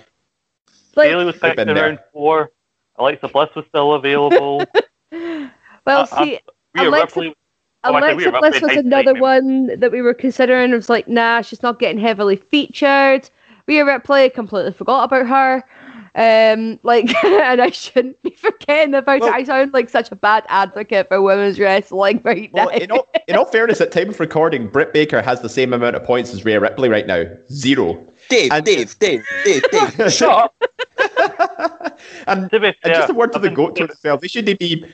Speaker 3: Bayley was
Speaker 4: I've
Speaker 3: picked
Speaker 4: been
Speaker 3: in
Speaker 4: there.
Speaker 3: round four. Alexa Bliss was still available.
Speaker 6: Well,
Speaker 3: Uh,
Speaker 6: see,
Speaker 3: Rhea
Speaker 6: Alexa-
Speaker 3: Ripley. Oh,
Speaker 6: Alexa
Speaker 3: Rhea
Speaker 6: Bliss was another
Speaker 3: statement.
Speaker 6: one that we were considering. It was like, nah, she's not getting heavily featured. Rhea Ripley, completely forgot about her. Um, like, and I shouldn't be forgetting about
Speaker 4: Well-
Speaker 6: it. I sound like such a bad advocate for women's wrestling right now.
Speaker 4: Well, in all, in all fairness, at time of recording, Britt Baker has the same amount of points as Rhea Ripley right now. Zero.
Speaker 5: Dave,
Speaker 4: And-
Speaker 5: Dave, Dave, Dave, Dave, shut up.
Speaker 4: And,
Speaker 3: To be
Speaker 4: and just a word to
Speaker 3: I've
Speaker 4: the goat to as well. They shouldn't be.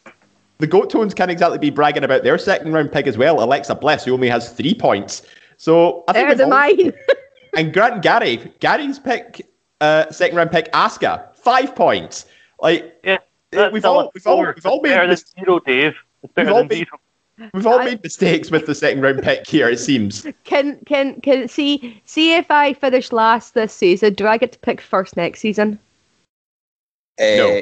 Speaker 4: The goat tones can't exactly be bragging about their second round pick as well. Alexa Bliss, who only has three points. So I think
Speaker 6: Better
Speaker 4: we've all-
Speaker 6: mine.
Speaker 4: and Grant and Gary, Gary's pick, uh, second round pick, Asuka, five points. Like
Speaker 3: Yeah, that's
Speaker 4: we've all-
Speaker 3: a
Speaker 4: we've all-
Speaker 3: score.
Speaker 4: we've all made
Speaker 3: better
Speaker 4: mis-
Speaker 3: zero, Dave.
Speaker 4: We've all made-
Speaker 3: zero.
Speaker 4: we've all
Speaker 6: I-
Speaker 4: made mistakes with the second round pick here. It seems.
Speaker 6: Can can can see see if I finish last this season? Do I get to pick first next season?
Speaker 5: Uh,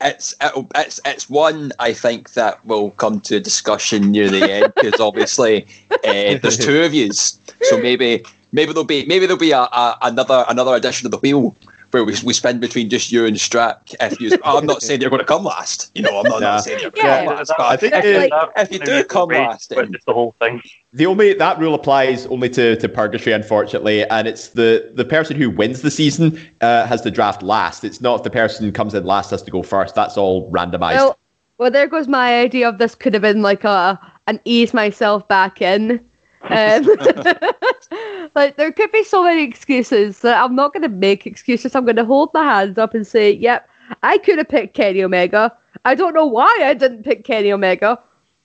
Speaker 5: It's it'll- it's it's one I think that will come to a discussion near the end because obviously uh, there's two of yous, so maybe maybe there'll be maybe there'll be a, a, another another edition of the wheel where we, we spin between just you and Strack. If you, I'm not saying you're going to come last, you know, I'm not,
Speaker 4: Yeah.
Speaker 5: not saying you're going to
Speaker 6: Yeah.
Speaker 5: come last.
Speaker 4: I think
Speaker 5: if,
Speaker 4: they-
Speaker 5: you, if you do come last, then
Speaker 3: it's the whole thing.
Speaker 4: The only that rule applies only to, to purgatory, unfortunately, and it's the the person who wins the season uh, has to draft last. It's not if the person who comes in last has to go first. That's all randomized.
Speaker 6: Well, well, there goes my idea of this could have been like a an ease myself back in. Um, like there could be so many excuses that I'm not going to make excuses. I'm going to hold my hands up and say, "Yep, I could have picked Kenny Omega. I don't know why I didn't pick Kenny Omega.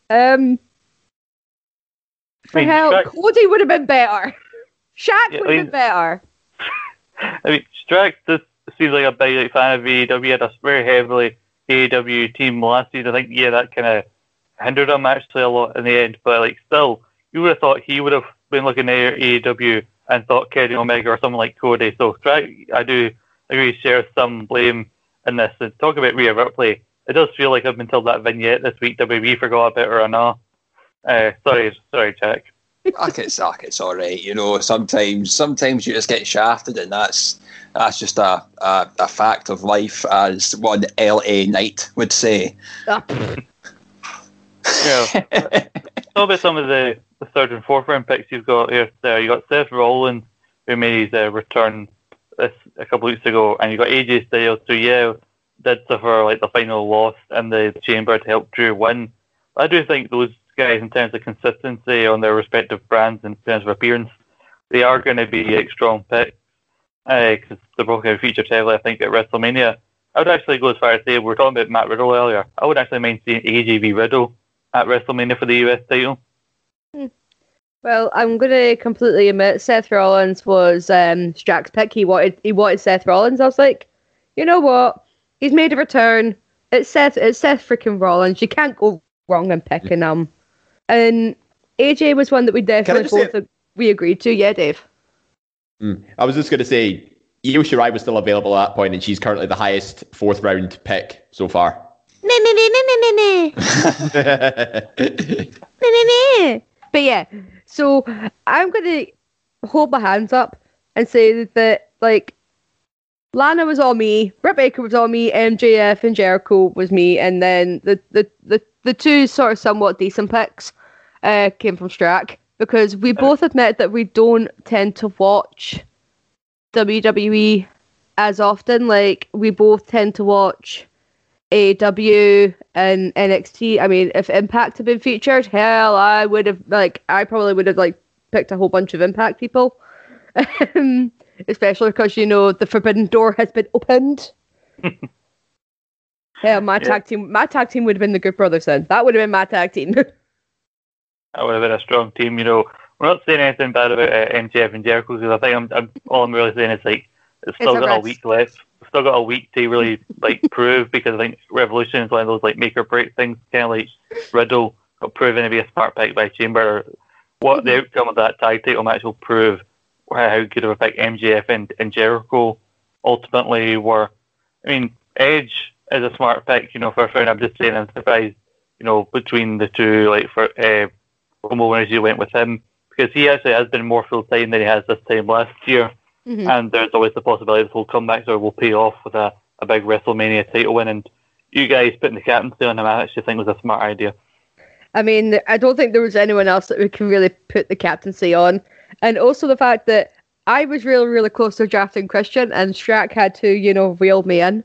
Speaker 6: Um, for
Speaker 3: I mean,
Speaker 6: hell, Cody would have been better. Shaq
Speaker 3: Yeah,
Speaker 6: would
Speaker 3: I
Speaker 6: have
Speaker 3: mean-
Speaker 6: been better.
Speaker 3: I mean, Strack just seems like a big like, fan of AEW. Had a very heavily AEW team last season. I think, yeah, that kind of hindered him actually a lot in the end. But, like, still, you would have thought he would have been looking at AEW and thought Kenny Omega or someone like Cody. So, Strack, I do agree, shares some blame in this. And talk about Rhea Ripley. It does feel like up until that vignette this week, WWE forgot about her or not. Uh, sorry, sorry, Jack.
Speaker 5: Fuck it's fuck it's all right. You know, sometimes sometimes you just get shafted, and that's that's just a, a, a fact of life, as one L.A. Knight would say.
Speaker 6: Ah.
Speaker 3: Yeah. Talk about some of the, the third and fourth round picks you've got here. There, you got Seth Rollins, who made his uh, return this a couple of weeks ago, and you got AJ Styles, who yeah did suffer like the final loss in the chamber to help Drew win. I do think those guys, in terms of consistency on their respective brands, in terms of appearance, they are going to be like strong picks because they're both going to feature heavily. I think at WrestleMania. I would actually go as far as say we were talking about Matt Riddle earlier. I would actually mind seeing AJ v Riddle at WrestleMania for the US title.
Speaker 6: Well, I'm going to completely admit Seth Rollins was um, Strack's pick. He wanted he wanted Seth Rollins. I was like, you know what? He's made a return. It's Seth. It's Seth freaking Rollins. You can't go wrong in picking him. And AJ was one that we definitely
Speaker 4: just say-
Speaker 6: we agreed to. Yeah, Dave.
Speaker 4: Mm. I was just going to say, Io Shirai was still available at that point, and she's currently the highest fourth round pick so far.
Speaker 6: No, no, no, no, no, no, no. But yeah, so I'm gonna hold my hands up and say that like Lana was all me, Britt Baker was all me, MJF and Jericho was me, and then the the the, the two sort of somewhat decent picks uh, came from Strack because we both admit that we don't tend to watch WWE as often. Like we both tend to watch AW and NXT. I mean, if Impact had been featured, hell, I would have like I probably would have like picked a whole bunch of Impact people, um, especially because you know the Forbidden Door has been opened. Hell, my
Speaker 3: Yeah.
Speaker 6: tag team, my tag team would have been the Good Brothers. Then that would have been my tag team.
Speaker 3: That would have been a strong team. You know, we're not saying anything bad about uh, MJF and Jericho because I think I'm, I'm all I'm really saying is like it's still
Speaker 6: a
Speaker 3: got a
Speaker 6: risk.
Speaker 3: week left. Still got a week to really like prove because I think Revolution is one of those like make or break things. Kind of like Riddle got proven to be a smart pick by Chamber. What the outcome of that tag title match will prove how good of a pick MJF and, and Jericho ultimately were. I mean, Edge is a smart pick. You know, first round. I'm just saying I'm surprised. You know, between the two, like for uh, Rumble winners, you went with him because he actually has been more full time than he has this time last year,
Speaker 6: Mhm.
Speaker 3: and there's always the possibility this will come back or will pay off with a, a big WrestleMania title win. And you guys putting the captaincy on him, I actually think was a smart idea.
Speaker 6: I mean, I don't think there was anyone else that we can really put the captaincy on. And also the fact that I was really, really close to drafting Christian, and Strack had to, you know, reel me in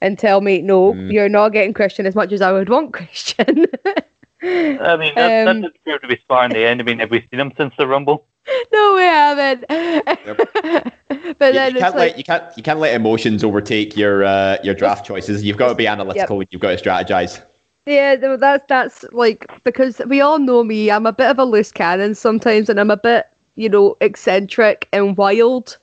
Speaker 6: and tell me, no,
Speaker 4: Mm.
Speaker 6: you're not getting Christian as much as I would want Christian.
Speaker 3: I mean, that,
Speaker 6: Um,
Speaker 3: that did prove to be smart in the end. I mean, have we seen him since the Rumble?
Speaker 6: No, we haven't. but
Speaker 4: You,
Speaker 6: then
Speaker 4: you can't
Speaker 6: like,
Speaker 4: let you can't you can't let emotions overtake your uh, your draft choices. You've got to be analytical and you've got to strategize.
Speaker 6: Yeah, that's that's like because we all know me. I'm a bit of a loose cannon sometimes, and I'm a bit, you know, eccentric and wild,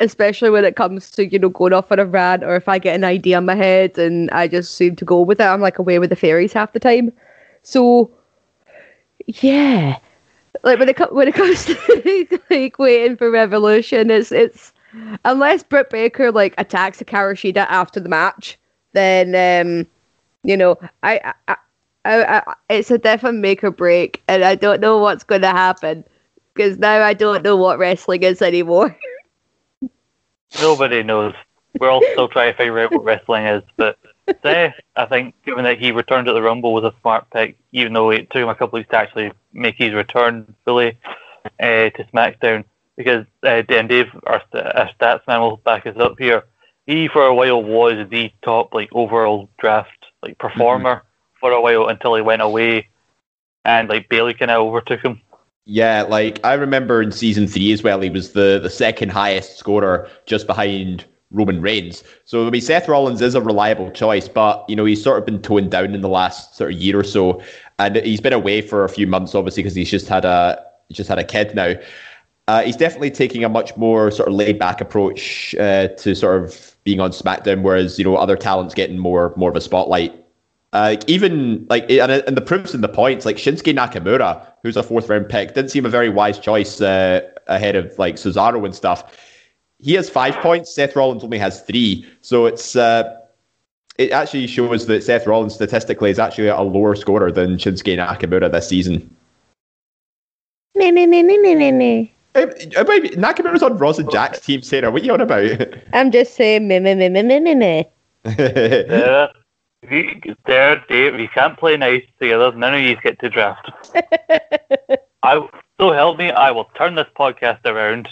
Speaker 6: especially when it comes to you know going off on a rant or if I get an idea in my head and I just seem to go with it. I'm like away with the fairies half the time. So, yeah, like when it when it comes to like waiting for Revolution, it's it's unless Britt Baker like attacks Hikaru after the match, then um you know, I, I, I, I, it's a definite make or break, and I don't know what's going to happen because now I don't know what wrestling is anymore.
Speaker 3: Nobody knows. We're all still trying to figure out what wrestling is. But Seth, I think, given that he returned at the Rumble, was a smart pick, even though it took him a couple of weeks to actually make his return fully uh, to SmackDown. Because uh, Dan Dave, our, st- our stats man, will back us up here. He, for a while, was the top like overall draft like performer for a while until he went away, and like Bayley kind of overtook him.
Speaker 4: Yeah, like I remember in season three as well, he was the, the second highest scorer just behind Roman Reigns. So I mean Seth Rollins is a reliable choice, but you know, he's sort of been toned down in the last sort of year or so. And he's been away for a few months obviously because he's just had a just had a kid now. Uh, he's definitely taking a much more sort of laid back approach uh, to sort of being on SmackDown, whereas you know other talents getting more more of a spotlight. Uh, like even like and, and the proofs in the points, like Shinsuke Nakamura, who's a fourth round pick, didn't seem a very wise choice uh, ahead of like Cesaro and stuff. He has five points. Seth Rollins only has three, so it's uh, it actually shows that Seth Rollins statistically is actually a lower scorer than Shinsuke Nakamura this season.
Speaker 6: Me, me, me, me, me, me, me.
Speaker 4: Nakamura's on Ross and Jack's team, Sarah. What are you on about?
Speaker 6: I'm just saying me, me, me, me, me, me, me.
Speaker 3: There, you, there, Dave. You can't play nice together. None of you get to draft. I so help me. I will turn this podcast around,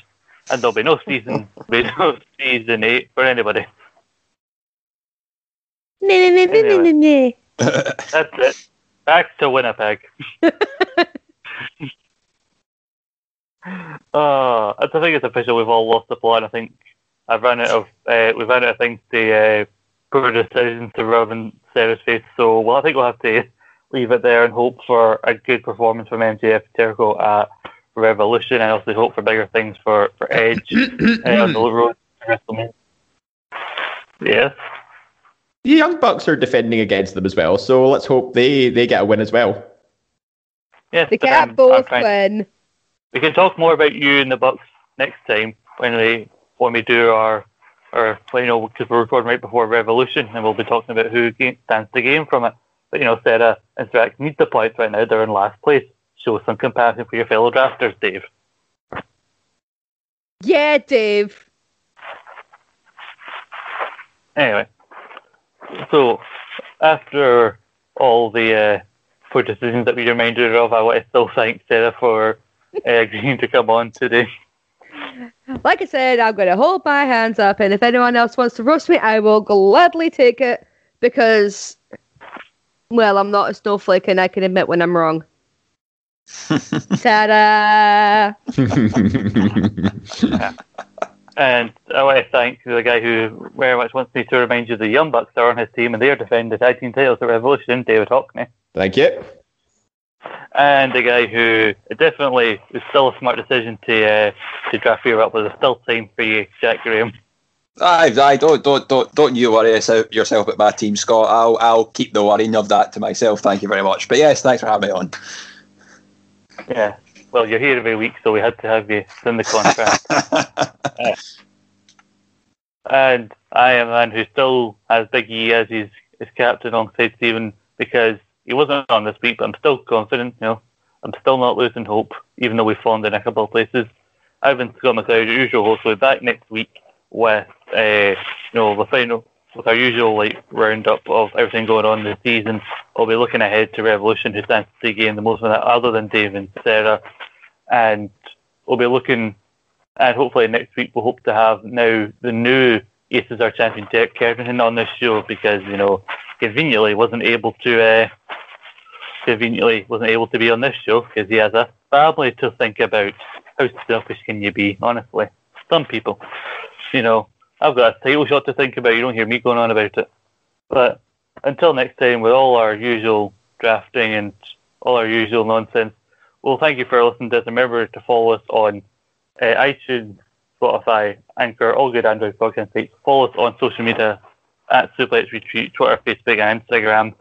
Speaker 3: and there'll be no season, be no season eight for anybody.
Speaker 6: Me.
Speaker 3: That's it. Back to Winnipeg. Oh, I think it's official. We've all lost the plot. I think I've run out of uh, we've run out of things to uh, poor decisions to rub in Sarah's face. So, well, I think we'll have to leave it there and hope for a good performance from MJF Jericho at Revolution, and also hope for bigger things for for Edge uh, on the road WrestleMania. Yes.
Speaker 4: the Young Bucks are defending against them as well, so let's hope they they get a win as well.
Speaker 3: Yes,
Speaker 6: They
Speaker 3: but
Speaker 6: can't
Speaker 3: I'm- I'm
Speaker 6: both win.
Speaker 3: We can talk more about you and the Bucks next time when we when we do our our you know because we're recording right before Revolution and we'll be talking about who ga- stands to gain from it. But you know, Sarah and Strack need the points right now. They're in last place. Show some compassion for your fellow drafters, Dave.
Speaker 6: Yeah, Dave.
Speaker 3: Anyway, so after all the uh, poor decisions that we reminded her of, I want to still thank Sarah for uh, agreeing to come on today.
Speaker 6: Like I said, I'm going to hold my hands up, and if anyone else wants to roast me, I will gladly take it because, well, I'm not a snowflake and I can admit when I'm wrong. Ta-da!
Speaker 3: And I want to thank the guy who very much wants me to remind you the Young Bucks are on his team and they are defending the tag team titles at Revolution, David Hockney.
Speaker 4: Thank you.
Speaker 3: And the guy who definitely is still a smart decision to uh, to draft you up, but there's still time for you, Jack Graham.
Speaker 5: Aye, aye, don't, don't, don't, don't you worry yourself yourself about my team, Scott. I'll, I'll keep the worrying of that to myself. Thank you very much. But yes, thanks for having me on.
Speaker 3: Yeah. Well, you're here every week, so we had to have you in the contract. and I am a man who still has Big E as his, his captain alongside Stephen because he wasn't on this week, but I'm still confident. You know, I'm still not losing hope, even though we've fallen in a couple of places. I've been Scott McLeod, your usual host. We'll be back next week with uh, you know the final with our usual like roundup of everything going on this season. We'll be looking ahead to Revolution, who stands to gain the most of that, other than Dave and Sarah, and we'll be looking And hopefully next week we'll hope to have now the new ASR champion Derek Kernaghan on this show because, you know, conveniently wasn't able to uh, conveniently wasn't able to be on this show because he has a family to think about. How selfish can you be, honestly? Some people. You know, I've got a title shot to think about. You don't hear me going on about it. But until next time, with all our usual drafting and all our usual nonsense, well, thank you for listening to us. Remember to follow us on uh, iTunes, Spotify, Anchor, all good Android podcast sites. Follow us on social media at Suplex Retreat, Twitter, Facebook, and Instagram.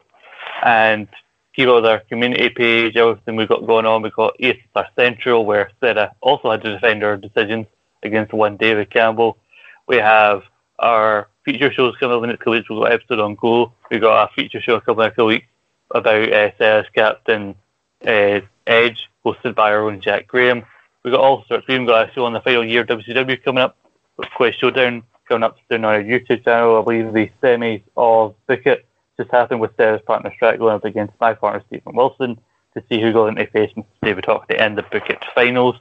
Speaker 3: And keep up with our community page, everything we've got going on. We've got ASR Central, where Sarah also had to defend her decisions against one David Campbell. We have our feature shows coming up in the next couple weeks. We've got an episode on Go. We've got a feature show coming up in a weeks about uh, Sarah's captain, uh, Edge, hosted by our own Jack Graham. We've got all sorts. We've got a show on the final year of WCW coming up. With Quest Showdown coming up soon on our YouTube channel. I believe the semis of Book It just happened with Sarah's partner Strack going up against my partner Stephen Wilson to see who got into face. David Hawk at the end of Book finals.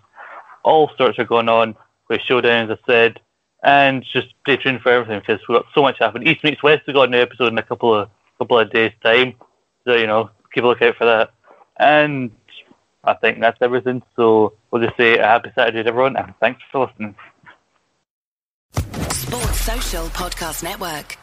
Speaker 3: All sorts are going on with Showdown, as I said, and just stay tuned for everything because we've got so much happening. East meets West, we've got a new episode in a couple of couple of days' time. So, you know, keep a lookout for that. And I think that's everything. So we'll just say a happy Saturday to everyone and thanks for listening.
Speaker 1: Sports Social Podcast Network.